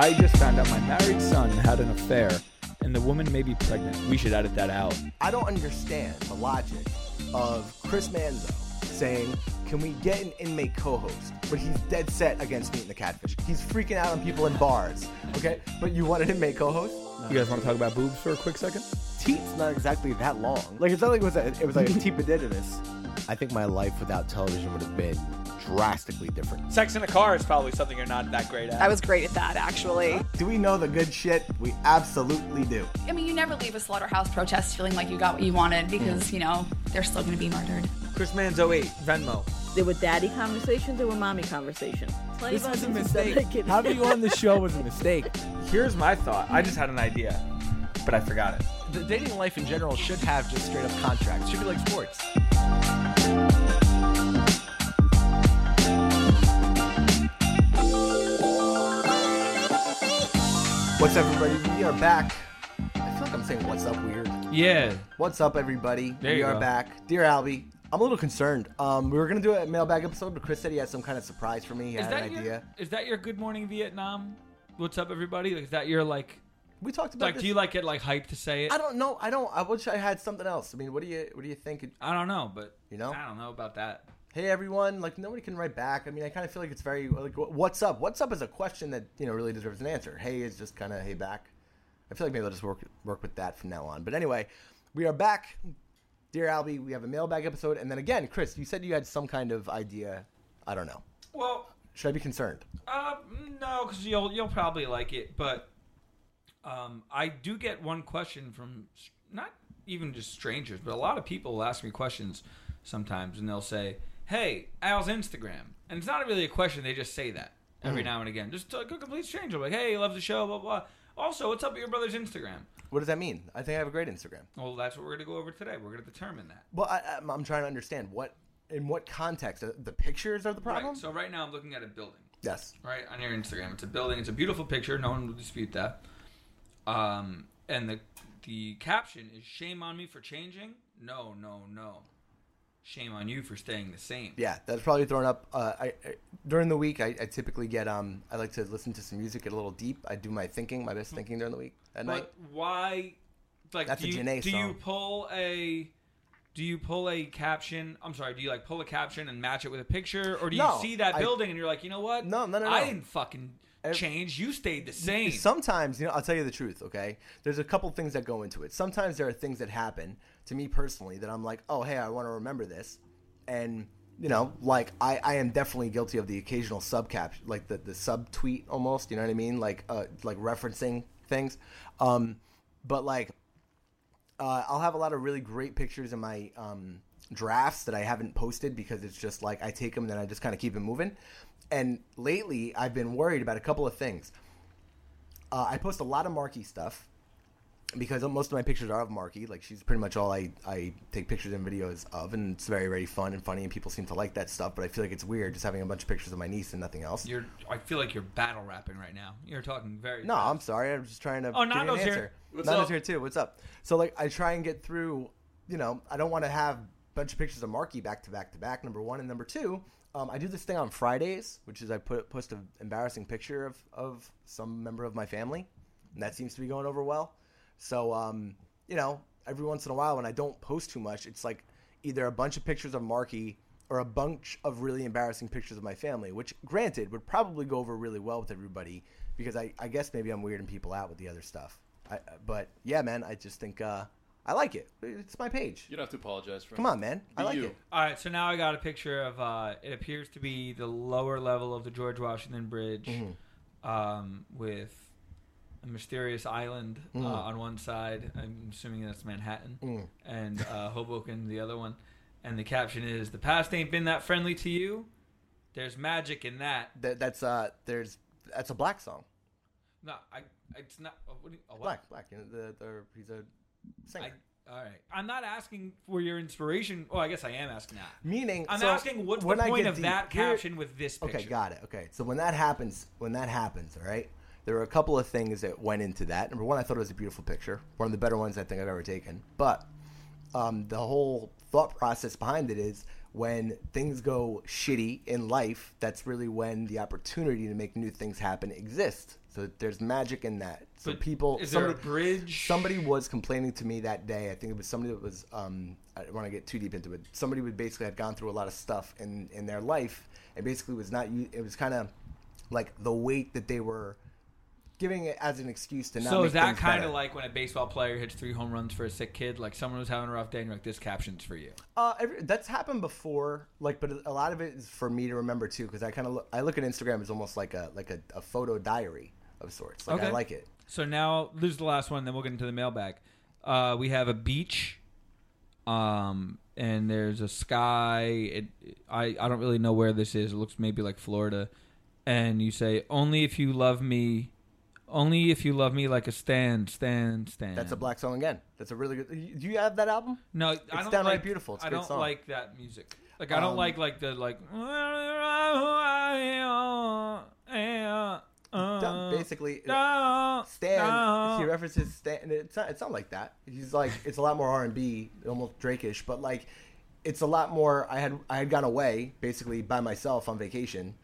I just found out my married son had an affair, and the woman may be pregnant. We should edit that out. I don't understand the logic of Chris Manzo saying, "Can we get an inmate co-host?" But he's dead set against meeting the catfish. He's freaking out on people in bars. Okay, but you want an inmate co-host? You guys want to talk about boobs for a quick second? Teat's not exactly that long. Like it's not like it was a, it was like a this. I think my life without television would have been drastically different. Sex in a car is probably something you're not that great at. I was great at that, actually. Do we know the good shit? We absolutely do. I mean, you never leave a slaughterhouse protest feeling like you got what you wanted because, mm. you know, they're still going to be murdered. Chris Manzo 08, Venmo. There were daddy conversations, there were mommy conversations. Plenty This was a other things that mistake. get- Having you on the show was a mistake. Here's my thought. I just had an idea, but I forgot it. The dating life in general should have just straight up contracts. Should be like sports. What's up, everybody? We are back. I feel like I'm saying "What's up" weird. Yeah. What's up, everybody? There we you are go. back, dear Albie. I'm a little concerned. Um, we were gonna do a mailbag episode, but Chris said he had some kind of surprise for me. He Is had that an your, idea. is that your Good Morning Vietnam? What's up, everybody? Is that your like? We talked about Like, this. do you like get like hyped to say it? I don't know. I don't. I wish I had something else. I mean, what do you What do you think? I don't know, but You know? I don't know about that. Hey, everyone. Like nobody can write back. I mean, I kind of feel like it's very like, what's up? What's up is a question that you know really deserves an answer. Hey is just kind of hey back. I feel like maybe I'll just work work with that from now on. But anyway, we are back, dear Albie. We have a mailbag episode, and then again, Chris, you said you had some kind of idea. I don't know. Well, Should I be concerned? Uh, no, because you'll you'll probably like it, but um, I do get one question from not even just strangers, but a lot of people ask me questions sometimes, and they'll say, "Hey, Al's Instagram," and it's not really a question; they just say that every now and again, just to a complete stranger, like, "Hey, love the show," blah blah. Also, what's up with your brother's Instagram? What does that mean? I think I have a great Instagram. Well, that's what we're gonna go over today. We're gonna determine that. Well, I, I'm, I'm trying to understand what in what context Uh, the pictures are the problem. Right. So right now, I'm looking at a building. yes. right on your Instagram. It's a building. It's a beautiful picture. No one will dispute that. Um, and the the caption is "Shame on me for changing." No, no, no. Shame on you for staying the same. Yeah, that's probably thrown up. Uh, I, I during the week, I, I typically get um, I like to listen to some music, get a little deep. I do my thinking, my best thinking during the week at night. But why? Like, That's do a you, Janae do you pull a? Do you pull a caption? I'm sorry. Do you like pull a caption and match it with a picture, or do you No, see that building and you're like, you know what? No, no, no, I no. didn't fucking Change. You stayed the same. Sometimes, you know, I'll tell you the truth. Okay, there's a couple things that go into it. Sometimes there are things that happen to me personally that I'm like, oh, hey, I want to remember this, and you know, like I, I am definitely guilty of the occasional sub cap, like the the sub tweet almost. You know what I mean? Like uh, like referencing things. Um, but like uh, I'll have a lot of really great pictures in my um, drafts that I haven't posted because it's just like I take them and then I just kind of keep it moving. And lately, I've been worried about a couple of things. Uh, I post a lot of Marky stuff because most of my pictures are of Marky. Like she's pretty much all I, I take pictures and videos of, and it's very very fun and funny, and people seem to like that stuff. But I feel like it's weird just having a bunch of pictures of my niece and nothing else. You're. I feel like you're battle rapping right now. You're talking very. No, fast. I'm sorry. I'm just trying to. Oh, give you an Nando's here. What's Nando's up? here too. What's up? So like, I try and get through. You know, I don't want to have a bunch of pictures of Marky back to back to back. Number one and number two. Um, I do this thing on Fridays, which is I put post an embarrassing picture of of some member of my family, and that seems to be going over well. So um, you know, every once in a while when I don't post too much, it's like either a bunch of pictures of Marky or a bunch of really embarrassing pictures of my family, which granted would probably go over really well with everybody because I, I guess maybe I'm weirding people out with the other stuff. I, but yeah, man, I just think uh, I like it. It's my page. You don't have to apologize for it. Come on, man. I like you. it. All right, so now I got a picture of. Uh, it appears to be the lower level of the George Washington Bridge, Mm-hmm. um, with a mysterious island uh, on one side. I'm assuming that's Manhattan, Mm. and uh, Hoboken the other one. And the caption is: "The past ain't been that friendly to you. There's magic in that." That, that's uh, there's that's a black song. No, I. It's not. What do you, oh, what? Black, black. You know, the, the, he's a singer. I, all right. I'm not asking for your inspiration. Oh, I guess I am asking that. Meaning, I'm so asking what's the when I point get of deep- that here- caption with this picture? Okay, got it. Okay, so when that happens, when that happens, all right, there were a couple of things that went into that. Number one, I thought it was a beautiful picture, one of the better ones I think I've ever taken. But um, the whole thought process behind it is when things go shitty in life, that's really when the opportunity to make new things happen exists. So there's magic in that. So But people, is there a somebody, bridge? Somebody was complaining to me that day. I think it was somebody that was. Um, I don't want to get too deep into it. Somebody would basically had gone through a lot of stuff in in their life, and basically was not. It was kind of like the weight that they were giving it as an excuse to not. So is that kind of like when a baseball player hits three home runs for a sick kid? Like someone was having a rough day, and you're like, "This caption's for you." Uh, every, that's happened before. Like, but a lot of it is for me to remember too, because I kind of look, I look at Instagram as almost like a like a, a photo diary of sorts. Like I like it. So now this is the last one. Then we'll get into the mailbag. Uh, we have a beach, um, and there's a sky. It, I I don't really know where this is. It looks maybe like Florida. And you say, "Only if you love me, only if you love me like a stand, stand, stand." That's a black song again. That's a really good. Do you have that album? No, I It's don't downright like, beautiful. It's a I don't song. like that music. Like I don't Um, like like the like. Done. Basically, Uh, Stan, he references Stan. It's not, it's not like that. He's like it's a lot more R and B, almost Drake-ish, but like it's a lot more. I had I had gone away basically by myself on vacation.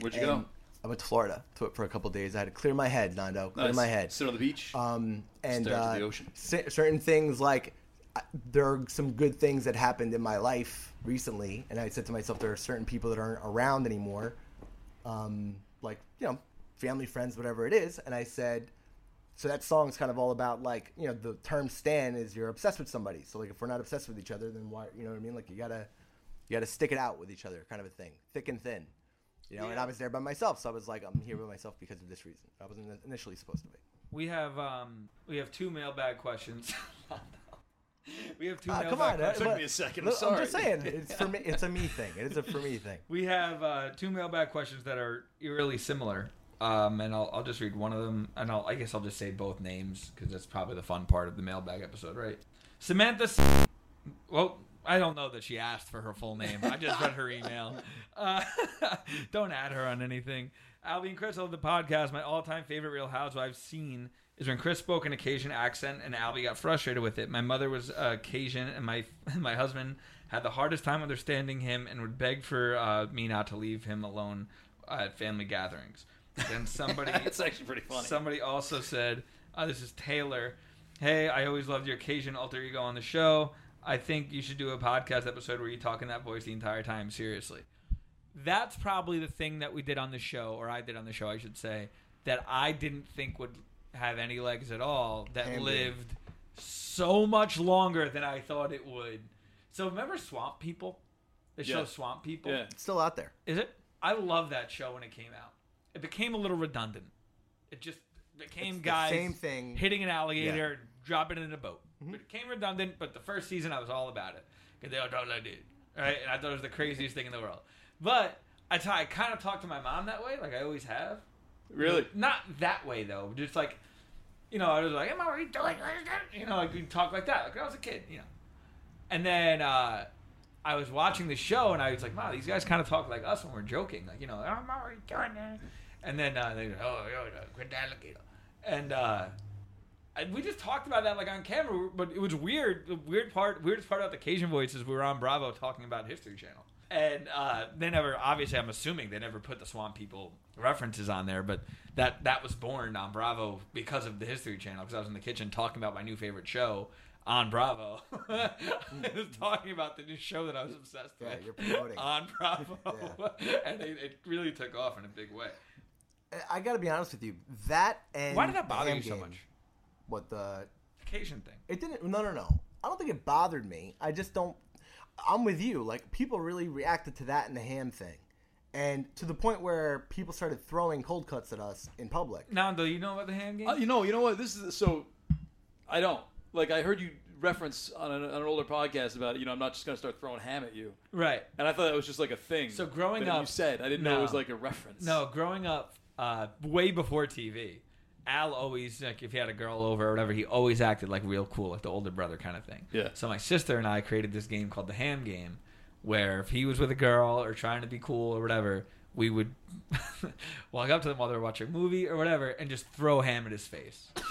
Where'd you go? I went to Florida to, for a couple days. I had to clear my head, Nando. Clear Nice. my head. Sit on the beach. Um, and Stare into uh, the ocean. cer- certain things like there are some good things that happened in my life recently, and I said to myself, there are certain people that aren't around anymore, um, like you know, family, friends, whatever it is. And I said, so that song's kind of all about like you know, the term "stan" is you're obsessed with somebody. So like if we're not obsessed with each other, then why? You know what I mean? Like you gotta you gotta stick it out with each other, kind of a thing, thick and thin. You know, and I was there by myself, so I was like, I'm here by myself because of this reason. I wasn't initially supposed to be. We have um we have two mailbag questions. we have two Ah, mailbag come on, questions. Took me a second, I'm I'm just saying, it's for me. It's a me thing. It is a for me thing. We have uh, two mailbag questions that are eerily similar. Um, and I'll, I'll just read one of them, and I'll, I guess I'll just say both names because that's probably the fun part of the mailbag episode, right? Samantha. S- Well, I don't know that she asked for her full name. I just read her email. Uh, don't add her on anything. Albie and Chris of the podcast. My all-time favorite Real Housewives scene is when Chris spoke an Cajun accent and Albie got frustrated with it. My mother was uh, Cajun, and my my husband had the hardest time understanding him and would beg for uh, me not to leave him alone at family gatherings. Then somebody That's actually pretty funny. Somebody also said, uh, "This is Taylor. Hey, I always loved your Cajun alter ego on the show. I think you should do a podcast episode where you talk in that voice the entire time. Seriously, that's probably the thing that we did on the show, or I did on the show, I should say, that I didn't think would have any legs at all. That Can lived so much longer than I thought it would. So remember Swamp People, the show Swamp People. Yeah. It's still out there. Is it? I love that show when it came out. It became a little redundant. It just became It's guys same thing. hitting an alligator, dropping it in a boat. It became redundant, but the first season I was all about it because they all talk like this, right? And I thought it was the craziest thing in the world. But I t- I kind of talked to my mom that way, like I always have. Really? Not that way though. Just like, you know, I was like, "Am I already doing?" You know, like we talk like that, like when I was a kid, you know. And then uh, I was watching the show, and I was like, "Wow, these guys kind of talk like us when we're joking, like you know, I'm already doing it." And then uh, they go, "Oh, yo, yo, quit that alligator," and uh, we just talked about that like on camera, but it was weird. The weird part, weirdest part about the Cajun voices, we were on Bravo talking about History Channel, and uh, they never. Obviously, I'm assuming they never put the Swamp People references on there, but that that was born on Bravo because of the History Channel. Because I was in the kitchen talking about my new favorite show. on Bravo. I was talking about the new show that I was obsessed Yeah, with you're promoting. on Bravo, and it, it really took off in a big way. I- I got to be honest with you. That and Why did that bother ham you so much? What the? Occasion thing. It didn't. No, no, no. I don't think it bothered me. I just don't. I'm with you. Like people really reacted to that and the ham thing, and to the point where people started throwing cold cuts at us in public. Nando, you know about the ham game? Uh, you know, you know what? This is so. I don't like. I heard you reference on an, on an older podcast about you know I'm not just going to start throwing ham at you, right. and I thought that was just like a thing. So growing up- you said I didn't know it was like a reference. No, growing up, uh, way before TV, Al always like if he had a girl over or whatever, he always acted like real cool, like the older brother kind of thing. Yeah. So my sister and I created this game called the Ham Game, where if he was with a girl or trying to be cool or whatever, we would walk up to them while they were watching a movie or whatever and just throw ham at his face.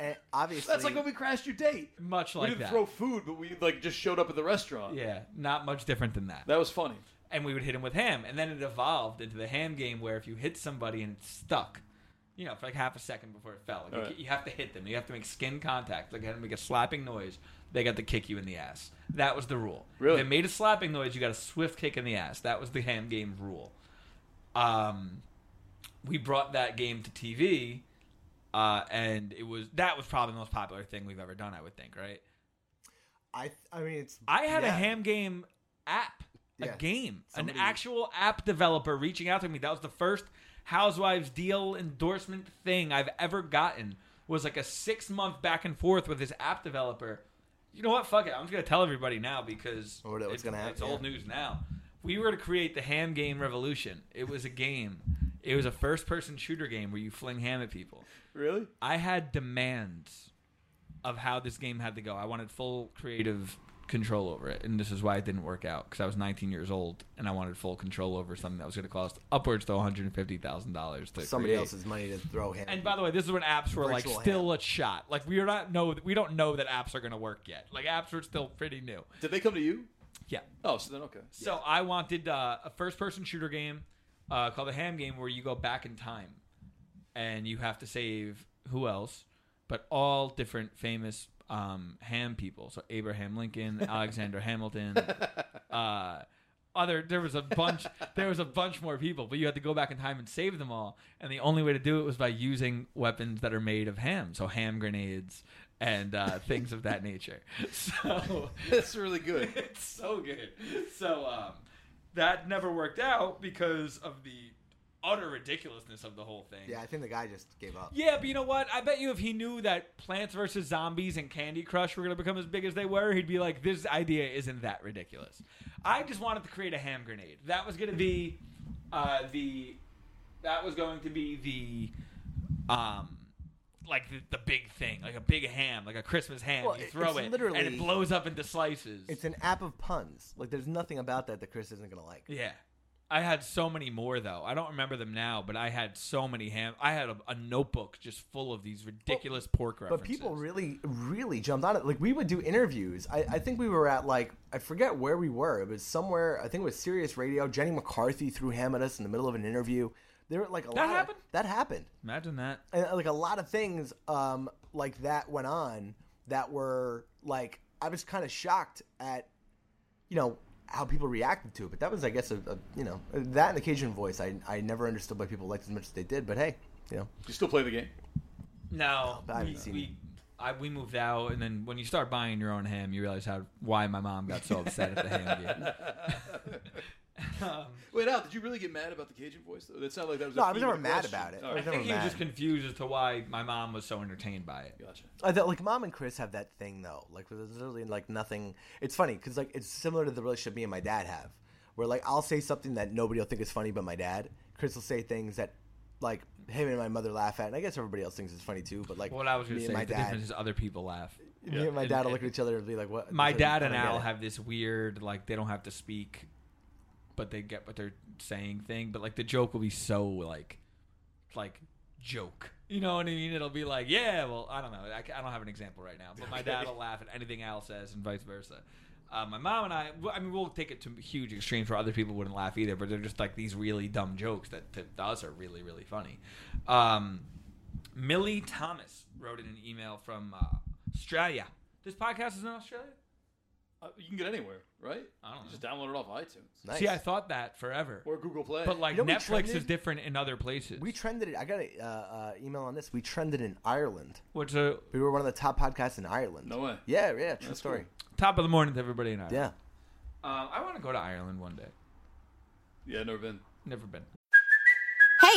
And obviously, that's like when we crashed your date. Much like we like didn't that. throw food, but we like just showed up at the restaurant. Yeah, not much different than that. that was funny. And we would hit him with ham. And then it evolved into the ham game where if you hit somebody and it's stuck, you know, for like half a second before it fell, like you, Alright. you have to hit them. You have to make skin contact. Like, you have to make a slapping noise. They got to kick you in the ass. That was the rule. Really? If they made a slapping noise, you got a swift kick in the ass. That was the ham game rule. Um, we brought that game to TV, uh, and it was that was probably the most popular thing we've ever done. I would think, right? I. I mean, it's. I had a ham game app, a Yeah. game, Somebody- an actual app developer reaching out to me. That was the first Housewives deal endorsement thing I've ever gotten. Was like a six month back and forth with this app developer. You know what? Fuck it. I'm just gonna tell everybody now because what's it's, gonna happen, it's old yeah. news now. We were to create the ham game revolution. It was a game. It was a first person shooter game where you fling ham at people. Really? I had demands of how this game had to go. I wanted full creative control over it, and this is why it didn't work out because I was 19 years old and I wanted full control over something that was going to cost upwards to 150 thousand dollars to somebody create. else's money to throw him. And by the way, this is when apps were like Virtual still a shot. Like we are not know we don't know that apps are going to work yet. Like apps are still pretty new. Did they come to you? Yeah. Oh, so then okay. So I wanted uh, a first-person shooter game uh, called the Ham Game, where you go back in time, and you have to save who else, but all different famous um, ham people. So Abraham Lincoln, Alexander Hamilton, uh, other. There was a bunch. There was a bunch more people, but you had to go back in time and save them all. And the only way to do it was by using weapons that are made of ham, so ham grenades and uh, things of that nature. So That's really good. it's so good. So um, that never worked out because of the utter ridiculousness of the whole thing. yeah, I think the guy just gave up. Yeah, but you know what? I bet you if he knew that Plants vs. Zombies and Candy Crush were going to become as big as they were, he'd be like, this idea isn't that ridiculous. I just wanted to create a ham grenade. That was going to be uh, the. That was going to be the. Um, like the, the big thing, like a big ham, like a Christmas ham. Well, you throw it, and it blows up into slices. It's an app of puns. Like, there's nothing about that that Chris isn't gonna like. Yeah. I had so many more though. I don't remember them now, but I had so many ham. I had a, a notebook just full of these ridiculous pork references. But people really, really jumped on it. Like we would do interviews. I, I think we were at like I forget where we were. It was somewhere. I think it was Sirius Radio. Jenny McCarthy threw ham at us in the middle of an interview. There were like a That lot. happened? Of, that happened. imagine that. And uh, like a lot of things um, like that went on that were like I was kind of shocked at, you know, how people reacted to it. But that was, I guess, a, a you know that and the Cajun voice. I I never understood why people liked as much as they did. But hey, you know, You still play the game? No, oh, I we, seen we, I, we moved out, and then when you start buying your own ham, you realize how why my mom got so upset at the ham game. um, Wait, Al, did you really get mad about the Cajun voice though? That sounded like that was. No, a I was never mad question. about it. All I right. I think he was just confused as to why my mom was so entertained by it. Gotcha. I thought like mom and Chris have that thing though. Like there's literally like nothing. It's funny because like it's similar to the relationship me and my dad have, where like I'll say something that nobody will think is funny but my dad. Chris will say things that like him and my mother laugh at, and I guess everybody else thinks it's funny too. But like What I was going me to say, my the dad, difference is other people laugh. me and my And- dad will look at each other and be like, "What?" My dad and don't Al have this weird, like they don't have to speak, but they get what they're saying thing. But like the joke will be so like, like joke. You know what I mean? It'll be like, yeah, well, I don't know. I, I don't have an example right now, but my dad will laugh at anything Al says, and vice versa. Uh, my mom and I, I mean, we'll take it to huge extremes where other people wouldn't laugh either, but they're just like these really dumb jokes that to us are really, really funny. Um, Millie Thomas wrote in an email from uh, Australia. This podcast is in Australia. Uh, you can get anywhere, right? I don't You know. just download it off iTunes Nice. See, I thought that forever, or Google Play. but like You know we Netflix trended? is different in other places. we trended it. I got an uh, uh, email on this. We trended in Ireland. Which a We were one of the top podcasts in Ireland. no way. Yeah, yeah, true That's story. top of the morning to everybody in Ireland. Yeah. Uh, I want to go to Ireland one day. Yeah, never been. Never been.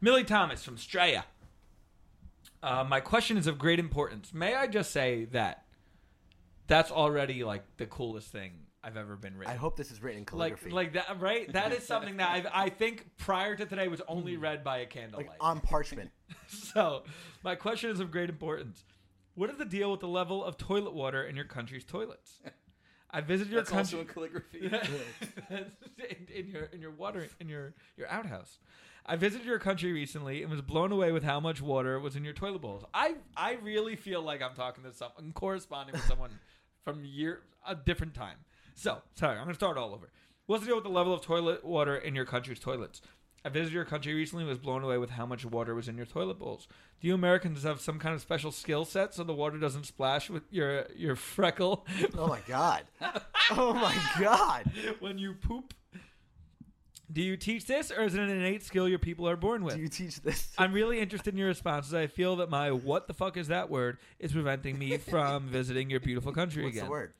Millie Thomas from Straya. Uh, my question is of great importance. May I just say that that's already like the coolest thing I've ever been written. I hope this is written in like calligraphy. like that right? That is something that I've, I think prior to today was only read by a candlelight. like on parchment. so, my question is of great importance. What is the deal with the level of toilet water in your country's toilets? I visited your That's also country in calligraphy. in, in your in your water in your your outhouse. I visited your country recently and was blown away with how much water was in your toilet bowls. I I really feel like I'm talking to someone corresponding with someone from year a different time. So sorry, I'm gonna start all over. What's the deal with the level of toilet water in your country's toilets? I visited your country recently and was blown away with how much water was in your toilet bowls. Do you Americans have some kind of special skill set so the water doesn't splash with your your freckle Oh my god. Oh my god. when you poop? Do you teach this, or is it an innate skill your people are born with? Do you teach this? I'm really interested in your responses. I feel that my "what the fuck is that word" is preventing me from visiting your beautiful country What's again. the word?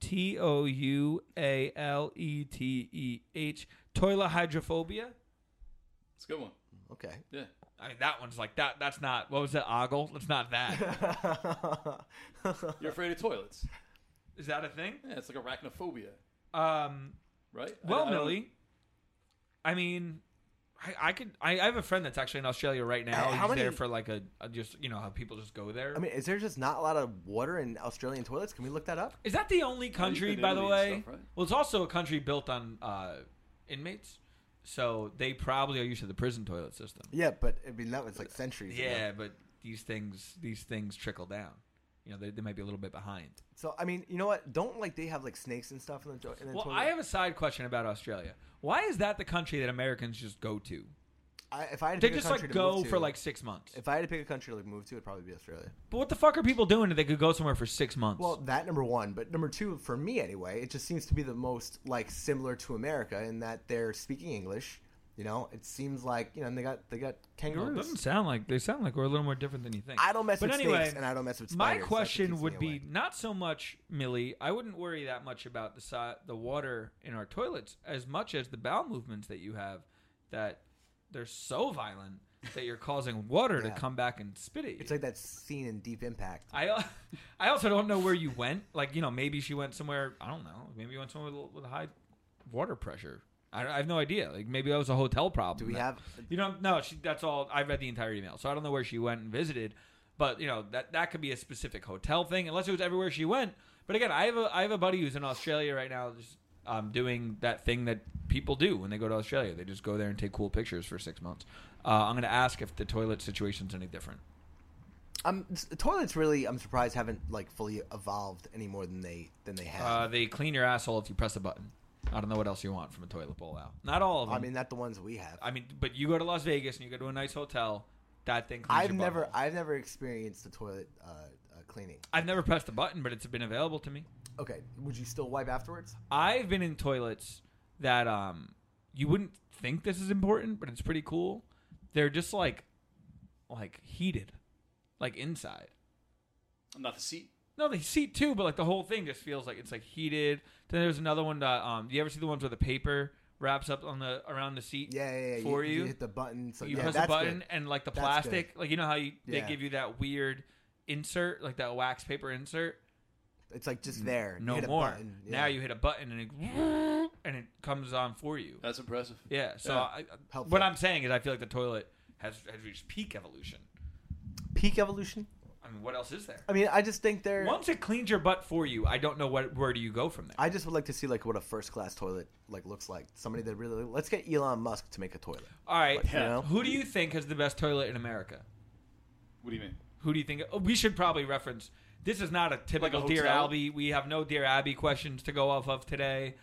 T O U A L E T E H. Toilet hydrophobia. It's a good one. Okay. Yeah. I mean, that one's like that. That's not. What was that? Ogle. That's not that. You're afraid of toilets. Is that a thing? Yeah, it's like arachnophobia, Um. right? I- Well, I don't- Millie. I mean, I, I could. I, I have a friend that's actually in Australia right now. Uh, He's how there many- for like a, a just you know how people just go there. I mean, is there just not a lot of water in Australian toilets? Can we look that up? Is that the only country, been by the Italy and way? stuff, right? Well, it's also a country built on uh, inmates, so they probably are used to the prison toilet system. Yeah, but I mean that was like centuries. ago. Yeah, but these things these things trickle down. You know, they, they might be a little bit behind. So I mean, you know what? Don't like they have like snakes and stuff in the, in the Well, toilet? I have a side question about Australia. Why is that the country that Americans just go to? I, if I had to They pick a just country like to go move for like six months. If I had to pick a country to like move to, it'd probably be Australia. But what the fuck are people doing that they could go somewhere for six months? Well, that number one, but number two for me anyway, it just seems to be the most like similar to America in that they're speaking English. You know, it seems like you know and they got they got Well, it kangaroos. doesn't sound like they sound like we're a little more different than you think. I don't mess but with anyway, snakes and I don't mess with My spiders. What question keeps would be away. not so much, Millie. I wouldn't worry that much about the si- the water in our toilets as much as the bowel movements that you have. That they're so violent that you're causing water to come back and spit at you. It's like that scene in Deep Impact. I I also don't know where you went. Like you know, maybe she went somewhere. I don't know. Maybe you went somewhere with, with high water pressure. I, I have no idea. Like maybe that was a hotel problem. Do we that- have? You know, no. She, that's all. I read the entire email, so I don't know where she went and visited. But you know that that could be a specific hotel thing, unless it was everywhere she went. But again, I have a I have a buddy who's in Australia right now, just um, doing that thing that people do when they go to Australia. They just go there and take cool pictures for six months. Uh, I'm going to ask if the toilet situation's any different. Um, toilets really, I'm surprised haven't like fully evolved any more than they than they have. Uh, they clean your asshole if you press a button. I don't know what else you want from a toilet bowl out. Not all of them. I mean, not the ones we have. I mean, but you go to Las Vegas and you go to a nice hotel. That thing. Cleans I've your never, butthole. I've never experienced the toilet uh, uh, cleaning. I've never pressed a button, but it's been available to me. Okay, would you still wipe afterwards? I've been in toilets that um you wouldn't think this is important, but it's pretty cool. They're just like like heated, like inside. Not the seat. No, the seat too, but like the whole thing just feels like it's like heated. Then there's another one that um. Do you ever see the ones where the paper wraps up on the around the seat? Yeah, yeah, yeah. For you, hit the button. So you yeah, press that's a button good. and like the That's plastic, good. like you know how you, they give you that weird insert, like that wax paper insert. It's like just there. No you hit more. A button. Now you hit a button and it and it comes on for you. That's impressive. Yeah. So Yeah. I, what I'm saying is, I feel like the toilet has has reached peak evolution. peak evolution. I mean, what else is there? I mean, I just think they're. Once it cleans your butt for you, I don't know what where do you go from there. I just would like to see like what a first class toilet like looks like. Somebody that really let's get Elon Musk to make a toilet. All right, Like, you know? who do you think has the best toilet in America? What do you mean? Who do you think? oh, We should probably reference. This is not a typical Like a Dear hotel? Albie. We have no Dear Abby questions to go off of today.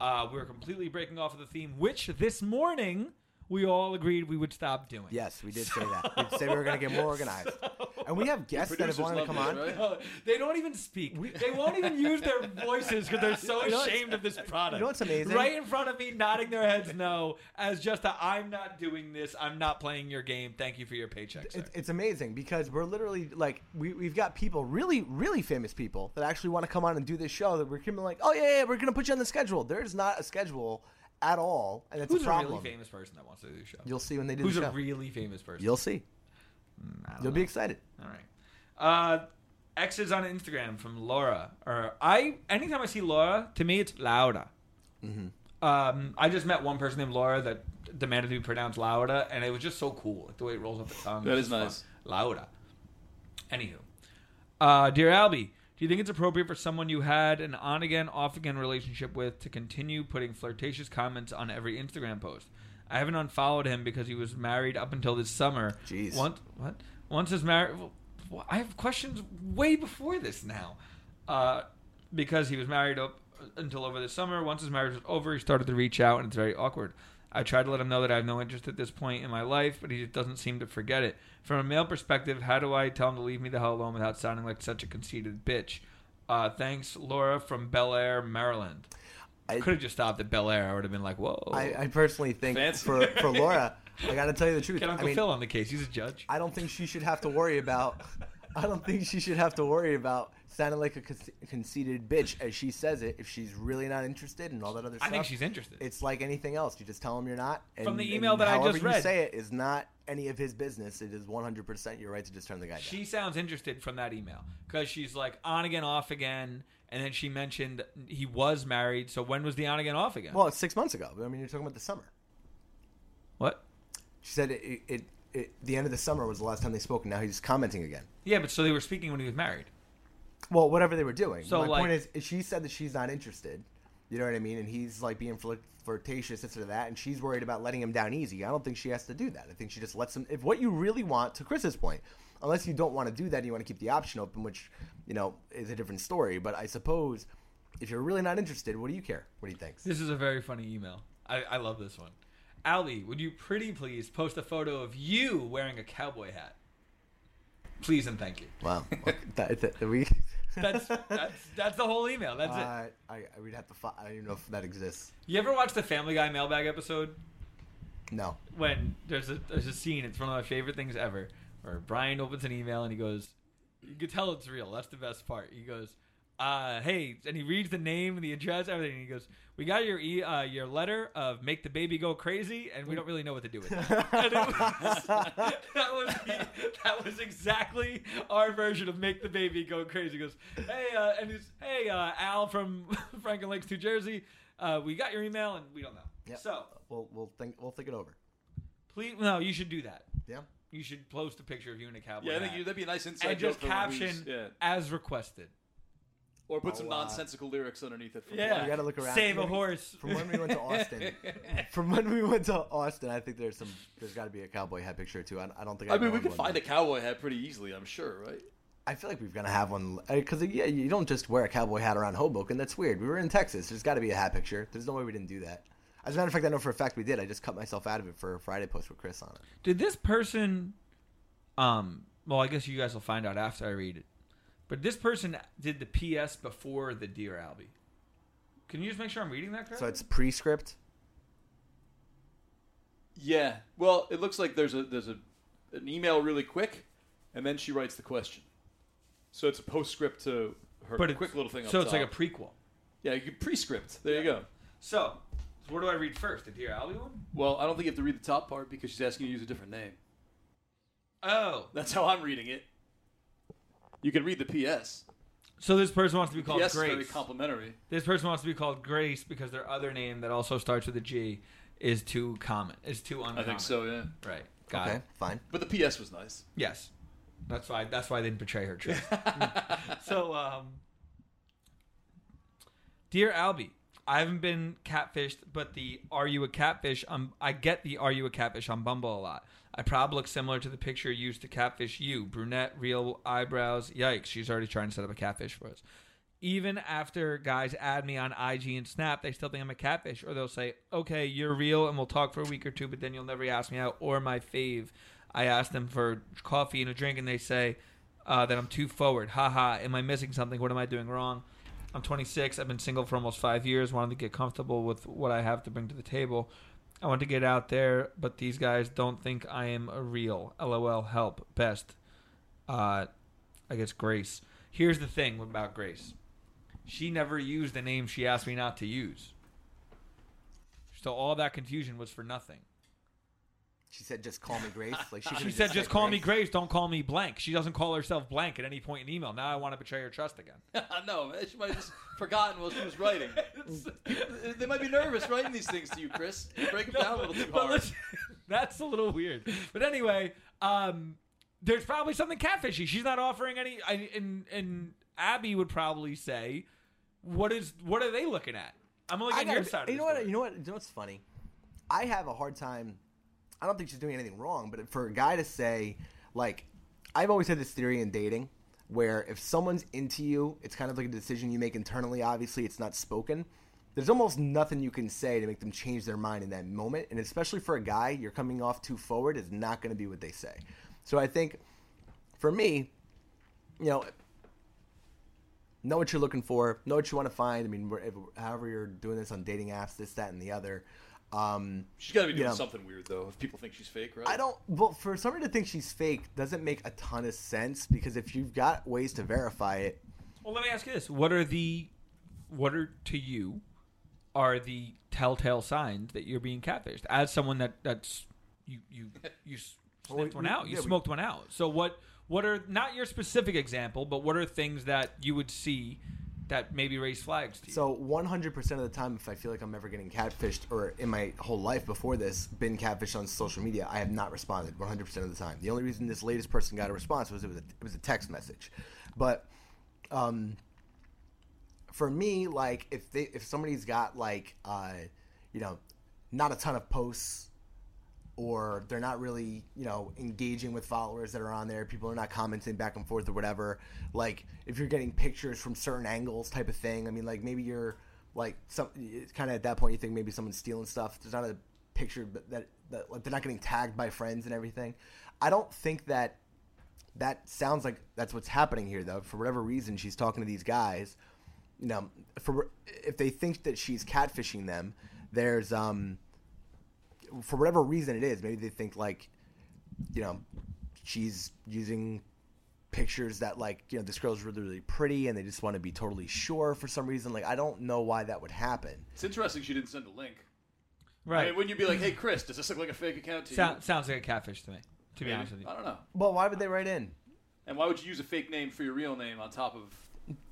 Uh, we're completely breaking off of the theme, which this morning we all agreed we would stop doing. Yes, we did say that. We said we were going to get more organized, and we have guests that have producers wanted to love come this, on. right? They don't even speak. they won't even use their voices because they're so You know what's- ashamed of this product. you know what's amazing? Right in front of me, nodding their heads no, as just a I'm not doing this. I'm not playing your game. Thank you for your paycheck, sir. It's, it's amazing because we're literally like we we've got people really really famous people that actually want to come on and do this show that we're gonna be like oh yeah, yeah we're gonna put you on the schedule. There's not a schedule at all, and it's Who's a a problem. really famous person that wants to do the show? You'll see when they do Who's the a really famous person? You'll see. I don't You'll know. be excited. All right. Uh, X's on Instagram from Laura. Or I anytime I see Laura, to me it's Laura. Mm-hmm. Um, I just met one person named Laura that demanded to be pronounced Laura, and it was just so cool, like the way it rolls off the tongue. That is It's just nice. fun. Laura. Anywho, uh, dear Albie, do you think it's appropriate for someone you had an on again, off again relationship with to continue putting flirtatious comments on every Instagram post? I haven't unfollowed him because he was married up until this summer. Jeez. Once what? Once his married, well, I have questions way before this now, uh, because he was married up until over the summer. Once his marriage was over, he started to reach out, and it's very awkward. I tried to let him know that I have no interest at this point in my life, but he just doesn't seem to forget it. From a male perspective, how do I tell him to leave me the hell alone without sounding like such a conceited bitch? Uh, thanks, Laura from Bel Air, Maryland. I I- could have just stopped at Bel Air. I would have been like, "Whoa." I, I personally think Fancy. for for Laura, I got to tell you the truth. Get I Uncle mean, Phil on the case. He's a judge. I don't think she should have to worry about. I don't think she should have to worry about sounding like a con- conceited bitch as she says it. If she's really not interested and all that other stuff. I stuff, think she's interested. It's like anything else. You just tell him you're not. And, From the and email that I however just you read. say it is not any of his business. It is 100 percent your right to just turn the guy down. She sounds interested from that email because she's like on again, off again, and then she mentioned he was married. So when was the on again, off again? well, it's six months ago. I mean, you're talking about the summer. what? She said it, it, it, it. The end of the summer was the last time they spoke. And now he's commenting again. Yeah, but so they were speaking when he was married. Well, whatever they were doing. So, My like- point is, she said that she's not interested. You know what I mean? And he's like being flirt- flirtatious, this or that, and she's worried about letting him down easy. I don't think she has to do that. I think she just lets him. If what you really want, to Chris's point, unless you don't want to do that, and you want to keep the option open, which you know is a different story. But I suppose if you're really not interested, what do you care? What do you think? This is a very funny email. I, I love this one. Albie, would you pretty please post a photo of you wearing a cowboy hat? Please and thank you. Wow, that, that, we. That's that's that's the whole email. That's it. Uh, I, I we'd have to. Fi- I don't even know if that exists. You ever watch the Family Guy mailbag episode? No. when there's a there's a scene. It's one of my favorite things ever. Where Brian opens an email and he goes, "You can tell it's real. That's the best part." He goes, uh, "Hey," and he reads the name and the address, everything. And he goes, "We got your e- uh, your letter of make the baby go crazy, and we don't really know what to do with it." And it was, that was the, that was exactly our version of make the baby go crazy. He goes, "Hey," uh, and he's, "Hey, uh, Al from Franklin Lakes, New Jersey. Uh, we got your email, and we don't know." Yep. So we'll we'll think we'll think it over. please, no, you should do that. Yeah. You should post a picture of you in a cowboy Yeah, I think hat. you, that'd be a nice inside and joke just for caption. Yeah. as requested. Or put some Oh, uh, nonsensical lyrics underneath it. For Yeah. Black. You got to look around. Save a horse. From when we went to Austin. from when we went to Austin, I think there's some. There's got to be a cowboy hat picture too. I, I don't think. I I've mean, we owned could find but a cowboy hat pretty easily, I'm sure, right? I feel like we've gonna have one because yeah, you don't just wear a cowboy hat around Hoboken. That's weird. We were in Texas. There's got to be a hat picture. There's no way we didn't do that. As a matter of fact, I know for a fact we did. I just cut myself out of it for a Friday post with Chris on it. Did this person, um, well, I guess you guys will find out after I read it. But this person did the PS before the Dear Albie. Can you just make sure I'm reading that correctly? So it's pre-script. Yeah. Well, it looks like there's a there's a an email really quick, and then she writes the question. So it's a postscript to her but it's, quick little thing. up So it's like a prequel. yeah, you can prescript. There you go. So, so where do I read first? The Dear Albie one? Well, I don't think you have to read the top part because she's asking you to use a different name. Oh, That's how I'm reading it. You can read the PS. so this person wants to be called PS is very Grace. complimentary. This person wants to be called Grace because their other name that also starts with a G is too common. Is too uncommon. I think so. Yeah. Right. Got okay, it. fine. But the PS was nice. Yes. That's why. That's why I didn't betray her trust. so, um, dear Albie, I haven't been catfished, but the "Are you a catfish?" Um, I get the "Are you a catfish?" on Bumble a lot. I probably look similar to the picture used to catfish you. Brunette, real eyebrows. Yikes! She's already trying to set up a catfish for us. Even after guys add me on IG and Snap, they still think I'm a catfish, or they'll say, "Okay, you're real, and we'll talk for a week or two, but then you'll never ask me out." Or my fave, I ask them for coffee and a drink, and they say uh, that I'm too forward. Haha, am I missing something? What am I doing wrong? I'm 26. I've been single for almost five years. Wanted to get comfortable with what I have to bring to the table. I want to get out there, but these guys don't think I am a real. LOL. Help. Best. Uh, I guess Grace. Here's the thing about Grace. She never used the name she asked me not to use. So all that confusion was for nothing. She said, "Just call me Grace." Like she, She said, "Just call me Grace. Don't call me blank." She doesn't call herself blank at any point in email. Now I want to betray her trust again. no, man, she might have just forgotten while she was writing. they might be nervous writing these things to you, Chris. You break them down a little too hard. listen, that's a little weird. But anyway, um, there's probably something catfishy. She's not offering any. I, and and Abby would probably say, "What is? What are they looking at?" I'm only I getting your gotta- side. Of you the know what? story. You know what? You know what's funny? I have a hard time. I don't think she's doing anything wrong, but for a guy to say, like, I've always had this theory in dating where if someone's into you, it's kind of like a decision you make internally. Obviously, it's not spoken. There's almost nothing you can say to make them change their mind in that moment, and especially for a guy, you're coming off too forward is not going to be what they say. So I think, for me, you know, know what you're looking for, know what you want to find. I mean, however you're doing this on dating apps, this, that, and the other. Um, She's got to be you doing know, something weird though. If people think she's fake, right? I don't. Well, for somebody to think she's fake doesn't make a ton of sense because if you've got ways to verify it, Well, let me ask you this: What are the, what are to you, are the telltale signs that you're being catfished? As someone that that's you you you s- Well, sniffed we- one out, you yeah, we- smoked one out. So what what are not your specific example, but what are things that you would see that maybe raise flags to you? So 100% of the time, if I feel like I'm ever getting catfished, or in my whole life before this, been catfished on social media, I have not responded 100% of the time. The only reason this latest person got a response was it was a, it was a text message. But um, for me, like if they if somebody's got like uh, you know not a ton of posts or they're not really, you know, engaging with followers that are on there. People are not commenting back and forth or whatever. Like if you're getting pictures from certain angles, type of thing. I mean, like maybe you're like some kind of at that point you think maybe someone's stealing stuff. There's not a picture that that like, they're not getting tagged by friends and everything. I don't think that that sounds like that's what's happening here though. For whatever reason, she's talking to these guys. You know, for if they think that she's catfishing them, there's um for whatever reason it is, maybe they think like, you know, she's using pictures that like, you know, this girl's really, really pretty and they just want to be totally sure for some reason. Like, I don't know why that would happen. It's interesting she didn't send a link. Right. I mean, wouldn't you be like, "Hey, Chris, does this look like a fake account to Sound, you?" sounds like a catfish to me. To be Maybe. honest with you, I don't know. Well, why would they write in? And why would you use a fake name for your real name on top of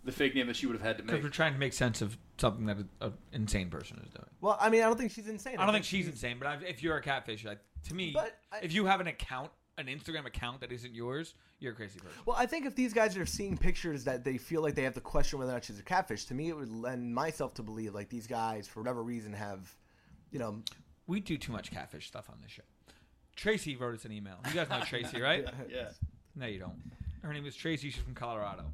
the fake name that she would have had to make. because we're trying to make sense of something that an insane person is doing. Well, I mean, I don't think she's insane. I don't think she's insane, but I, if you're a catfish, I, to me, But I- if you have an account, an Instagram account that isn't yours, you're a crazy person. Well, I think if these guys are seeing pictures that they feel like they have to question whether or not she's a catfish, to me it would lend myself to believe like these guys, for whatever reason, have, you know, We do too much catfish stuff on this show. Tracy wrote us an email. You guys know Tracy, right? yeah. No, you don't. Her name is Tracy. She's from Colorado.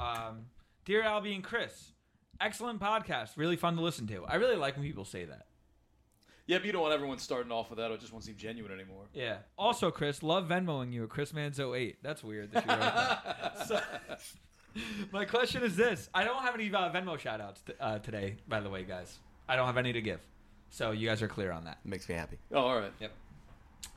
Um, Dear Albie and Chris, excellent podcast. Really fun to listen to. I really like when people say that. Yeah, but you don't want everyone starting off with that. It just won't seem genuine anymore. Yeah. Also, Chris, love Venmoing you at ChrisManzo8. That's weird that you wrote that. So- my question is this. I don't have any uh, Venmo shout outs t- uh, today, by the way, guys. I don't have any to give. So you guys are clear on that. makes me happy. Oh, all right. Yep.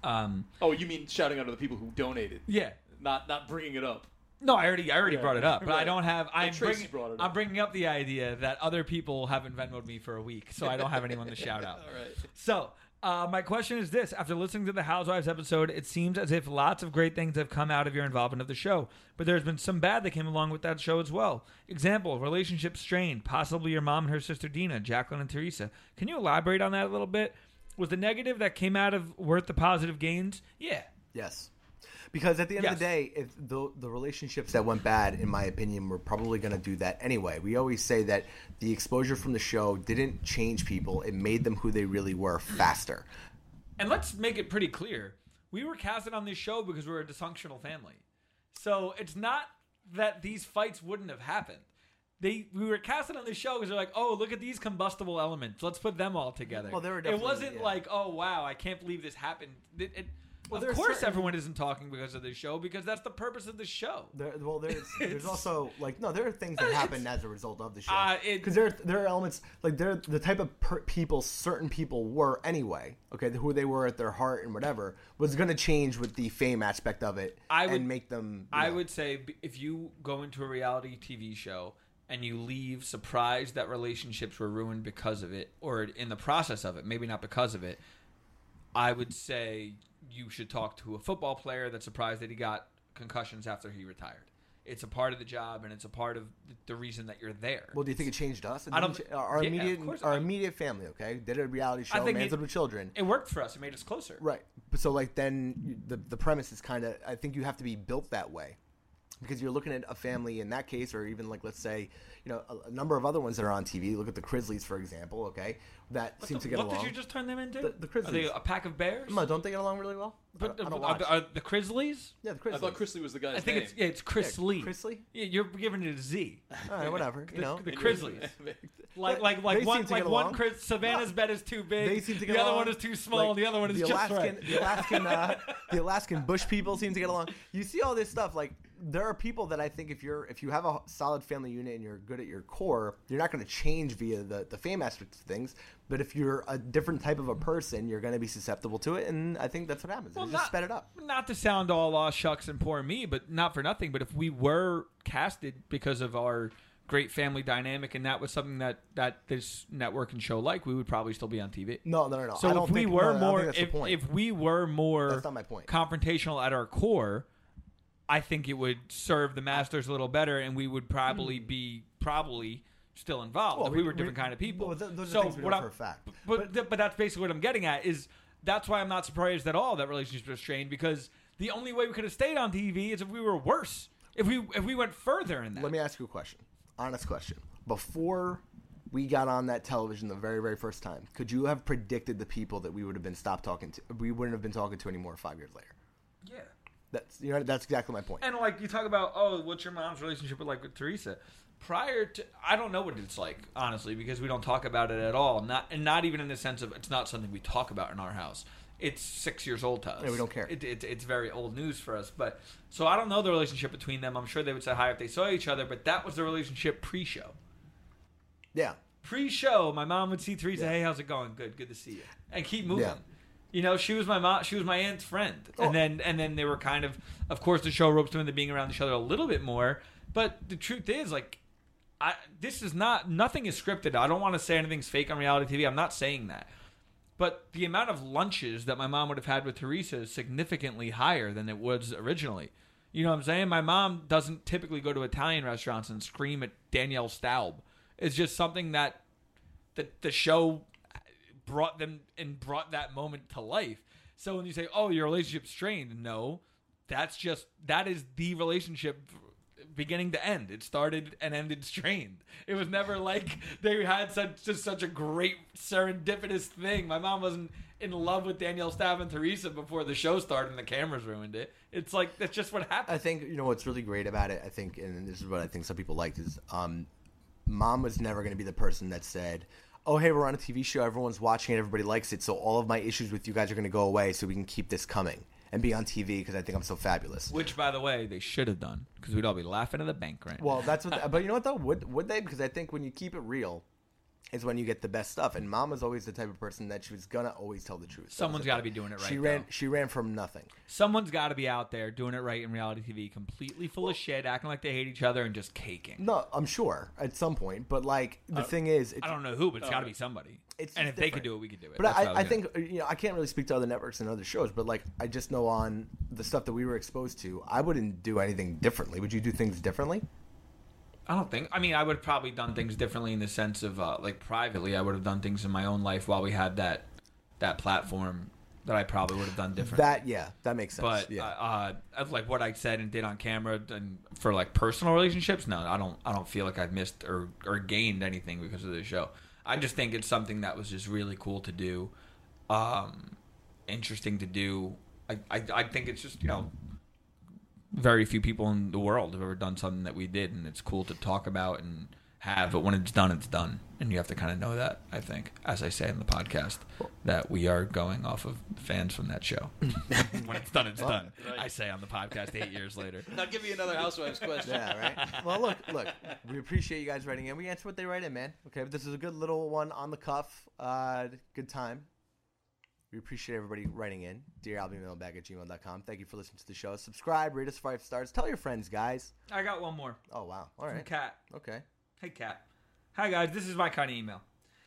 Um, Oh, you mean shouting out to the people who donated, yeah. not not bringing it up. No, I already, I already Yeah, brought it up, but I don't have. I'm Tracy bringing, brought it I'm up. bringing up the idea that other people haven't Venmoed me for a week, so I don't have anyone to shout out. All right. So, uh, my question is this: After listening to the Housewives episode, it seems as if lots of great things have come out of your involvement of the show, but there's been some bad that came along with that show as well. Example: relationship strained, possibly your mom and her sister Dina, Jacqueline and Teresa. Can you elaborate on that a little bit? Was the negative that came out of worth the positive gains? Yeah. Yes. Because at the end of the day, if the the relationships that went bad, in my opinion, were probably going to do that anyway. We always say that the exposure from the show didn't change people; it made them who they really were faster. And let's make it pretty clear. We were casted on this show because we're a dysfunctional family. So it's not that these fights wouldn't have happened. They we were casted on this show because they're like, oh, look at these combustible elements. Let's put them all together. Well, they were it wasn't yeah. like, oh wow, I can't believe this happened. It, it, Well, of course, certain- everyone isn't talking because of this show because that's the purpose of the show. There, well, there's there's also like no, there are things that happen as a result of the show. Uh, Because there there are elements like they're the type of per- people certain people were anyway. Okay, who they were at their heart and whatever was going to change with the fame aspect of it I would and make them. I know. would say if you go into a reality TV show and you leave surprised that relationships were ruined because of it or in the process of it, maybe not because of it, I would say you should talk to a football player that's surprised that he got concussions after he retired. It's a part of the job and it's a part of the reason that you're there. Well, do you think it changed us? I don't our Yeah, immediate our immediate family. Okay, did a reality show, Manzo'd it- with Children. it worked for us. It made us closer. Right. So like then the the premise is kind of I think you have to be built that way. Because you're looking at a family in that case, or even like let's say, you know, a, a number of other ones that are on TV. Look at the Grizzlies, for example. Okay, that What, seem the- to get what along. What did you just turn them into? The- the Are they Grizzlies. a pack of bears? No, don't they get along really well? I But don't- I don't are, watch. the- are the Grizzlies? yeah, the I Grizzlies. thought Chrisley was the guy's I think name. it's yeah, it's Chris Yeah, Lee. Chris Lee? Yeah, you're giving it a Z. All right, whatever. You know, the Grizzlies. Like like like seem one like one along. Chris Savannah's bed is too big. they seem to get the other one is too small. Like, the other one is the just Alaskan, right. The Alaskan, uh, the Alaskan bush people seem to get along. You see all this stuff. Like there are people that I think if you're if you have a solid family unit and you're good at your core, you're not going to change via the the fame aspect of things. But if you're a different type of a person, you're going to be susceptible to it, and I think that's what happens. Well, It just sped it up. Not to sound all aw shucks and poor me, but not for nothing. But if we were casted because of our great family dynamic, and that was something that that this network and show like, we would probably still be on TV. No, no, no, no. So if we think, were no, more, think that's the if, point. if we were more, That's not my point. confrontational at our core, I think it would serve the masters a little better, and we would probably be probably still involved. Hmm. Well, if we, we- were different we- kind of people. well, th- those are so things we what know for a fact. But but, but that's basically what I'm getting at is that's why I'm not surprised at all that relationships were strained because the only way we could have stayed on TV is if we were worse. If we if we went further in that. Let me ask you a question. Honest question. Before we got on that television the very, very first time, could you have predicted the people that we would have been stopped talking to? We wouldn't have been talking to anymore five years later. yeah. That's you know that's exactly my point. And like you talk about, oh, what's your mom's relationship with like with Teresa? Prior to, I don't know what it's like honestly because we don't talk about it at all. Not and not even in the sense of it's not something we talk about in our house. It's six years old to us. Yeah, we don't care. It, it, it's very old news for us. But so I don't know the relationship between them. I'm sure they would say hi if they saw each other. But that was the relationship pre-show. yeah, Pre-show, my mom would see Teresa. Hey, how's it going? Good, good to see you, and keep moving. Yeah. You know, she was my mom. She was my aunt's friend, Oh. and then and then they were kind of, of course, the show ropes them into being around each other a little bit more. But the truth is, like, I this is not nothing is scripted. I don't want to say anything's fake on reality TV. I'm not saying that. But the amount of lunches that my mom would have had with Teresa is significantly higher than it was originally. You know what I'm saying? My mom doesn't typically go to Italian restaurants and scream at Danielle Staub. It's just something that the the show brought them and brought that moment to life. So when you say, "Oh, your relationship's strained," no, that's just that is the relationship beginning to end. It started and ended strained. It was never like they had such just such a great serendipitous thing. My mom wasn't in love with Danielle Staub and Teresa before the show started and the cameras ruined it. It's like that's just what happened. I think you know what's really great about it. I think, and this is what I think some people liked is, um, mom was never going to be the person that said, "Oh, hey, we're on a TV show. Everyone's watching it. Everybody likes it. So all of my issues with you guys are going to go away, so we can keep this coming and be on TV because I think I'm so fabulous." Which, by the way, they should have done because we'd all be laughing at the bank right now. Well, that's what. but you know what though? Would would they? Because I think when you keep it real, is when you get the best stuff. And mom was always the type of person that she was gonna always tell the truth. Someone's got to be doing it right. She ran. though. She ran from nothing. Someone's got to be out there doing it right in reality TV, completely full of shit, acting like they hate each other, and just caking. No, I'm sure at some point. But like the thing is, it's, I don't know who, but it's got to be somebody. It's and just if they could different. do it, we could do it. But That's what I, was I gonna- think uh, you know I can't really speak to other networks and other shows, but like I just know on the stuff that we were exposed to, I wouldn't do anything differently. Would you do things differently? I don't think. I mean, I would have probably done things differently in the sense of uh, like privately. I would have done things in my own life while we had that that platform that I probably would have done different. That yeah, that makes sense. But yeah. uh, uh, like what I said and did on camera, and for like personal relationships, no, I don't. I don't feel like I've missed or or gained anything because of the show. I just think it's something that was just really cool to do, um, interesting to do. I, I I think it's just you know, very few people in the world have ever done something that we did, and it's cool to talk about and have. But when it's done, it's done, and you have to kind of know that. I think, as I say in the podcast, that we are going off of fans from that show. when it's done, it's done. Right. I say on the podcast eight years later. Now give me another housewives question. Yeah, right. Well, look, look. We appreciate you guys writing in. We answer what they write in, man. Okay, but this is a good little one on the cuff. Uh, good time. We appreciate everybody writing in. DearAlbieMailbag at gmail.com. Thank you for listening to the show. Subscribe, rate us five stars. Tell your friends, guys. I got one more. Oh, wow. All right. From. Kat. Okay. Hey, Kat. Hi, guys. This is my kind of email.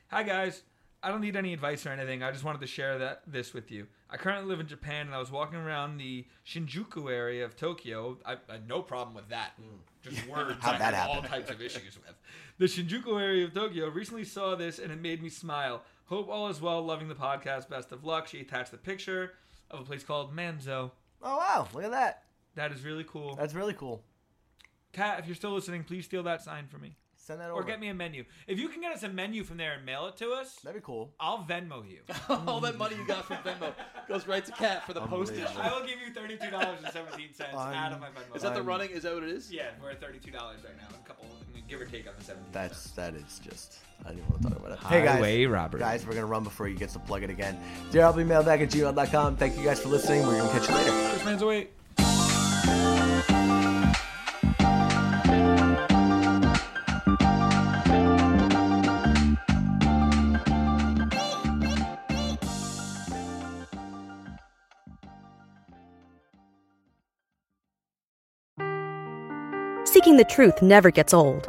Hi, guys. I don't need any advice or anything. I just wanted to share that this with you. I currently live in Japan, and I was walking around the Shinjuku area of Tokyo. I, I had no problem with that. Hmm. Just words How'd I that all types of issues with. The Shinjuku area of Tokyo recently saw this, and it made me smile. Hope all is well. Loving the podcast. Best of luck. She attached the picture of a place called Manzo. Oh, wow. Look at that. That is really cool. That's really cool. Kat, if you're still listening, please steal that sign for me. Send that Or get me a menu. If you can get us a menu from there and mail it to us, That'd be cool. I'll Venmo you. All that money you got from Venmo goes right to Kat for the postage. I will give you thirty-two dollars and seventeen cents out of my Venmo. Is that the running? Is that what it is? Yeah, we're at thirty-two dollars right now. A couple, give or take on the seventeen. That's that is just. I didn't even want to talk about it. Hey guys, Highway robbery. guys, we're gonna run before you get to plug it again. DearAlbieMailbag at gmail.com. Thank you guys for listening. We're gonna catch you later. Chris man's away. Seeking the truth never gets old.